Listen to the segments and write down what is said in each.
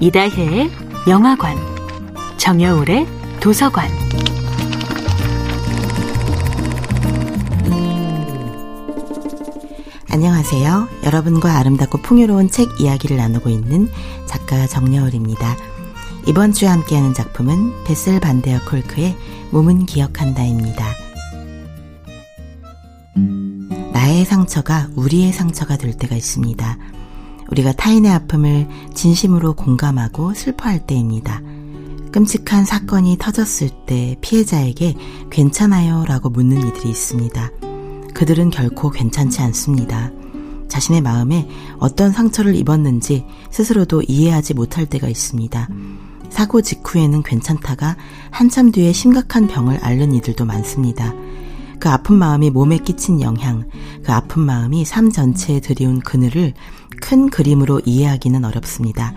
이다혜의 영화관, 정여울의 도서관. 안녕하세요. 여러분과 아름답고 풍요로운 책 이야기를 나누고 있는 작가 정여울입니다. 이번 주에 함께하는 작품은 베슬 반데어 콜크의 몸은 기억한다입니다. 나의 상처가 우리의 상처가 될 때가 있습니다. 우리가 타인의 아픔을 진심으로 공감하고 슬퍼할 때입니다. 끔찍한 사건이 터졌을 때 피해자에게 괜찮아요 라고 묻는 이들이 있습니다. 그들은 결코 괜찮지 않습니다. 자신의 마음에 어떤 상처를 입었는지 스스로도 이해하지 못할 때가 있습니다. 사고 직후에는 괜찮다가 한참 뒤에 심각한 병을 앓는 이들도 많습니다. 그 아픈 마음이 몸에 끼친 영향, 그 아픈 마음이 삶 전체에 들이운 그늘을 큰 그림으로 이해하기는 어렵습니다.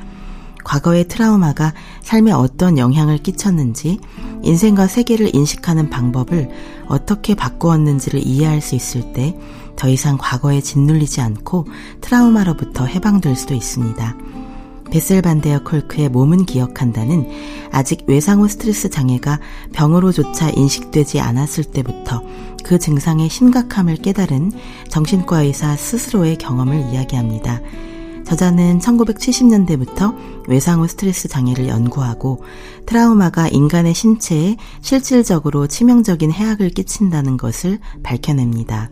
과거의 트라우마가 삶에 어떤 영향을 끼쳤는지, 인생과 세계를 인식하는 방법을 어떻게 바꾸었는지를 이해할 수 있을 때 더 이상 과거에 짓눌리지 않고 트라우마로부터 해방될 수도 있습니다. 베셀 반데어 콜크의 몸은 기억한다는 아직 외상후 스트레스 장애가 병으로조차 인식되지 않았을 때부터 그 증상의 심각함을 깨달은 정신과 의사 스스로의 경험을 이야기합니다. 저자는 1970년대부터 외상후 스트레스 장애를 연구하고 트라우마가 인간의 신체에 실질적으로 치명적인 해악을 끼친다는 것을 밝혀냅니다.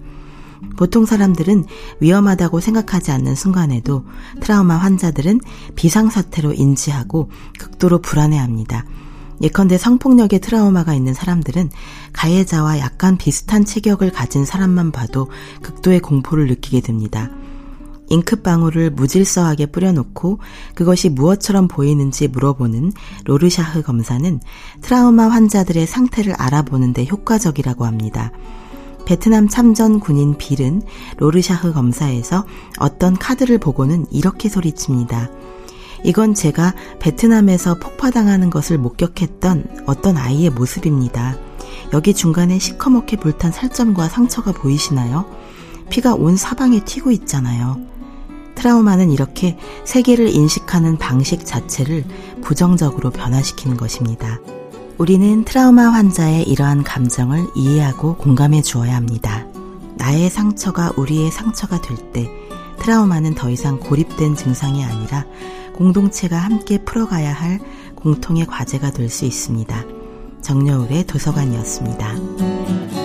보통 사람들은 위험하다고 생각하지 않는 순간에도 트라우마 환자들은 비상사태로 인지하고 극도로 불안해합니다. 예컨대 성폭력의 트라우마가 있는 사람들은 가해자와 약간 비슷한 체격을 가진 사람만 봐도 극도의 공포를 느끼게 됩니다. 잉크방울을 무질서하게 뿌려놓고 그것이 무엇처럼 보이는지 물어보는 로르샤흐 검사는 트라우마 환자들의 상태를 알아보는 데 효과적이라고 합니다. 베트남 참전 군인 빌은 로르샤흐 검사에서 어떤 카드를 보고는 이렇게 소리칩니다. 이건 제가 베트남에서 폭파당하는 것을 목격했던 어떤 아이의 모습입니다. 여기 중간에 시커멓게 불탄 살점과 상처가 보이시나요? 피가 온 사방에 튀고 있잖아요. 트라우마는 이렇게 세계를 인식하는 방식 자체를 부정적으로 변화시키는 것입니다. 우리는 트라우마 환자의 이러한 감정을 이해하고 공감해 주어야 합니다. 나의 상처가 우리의 상처가 될 때 트라우마는 더 이상 고립된 증상이 아니라 공동체가 함께 풀어가야 할 공통의 과제가 될 수 있습니다. 정여울의 도서관이었습니다.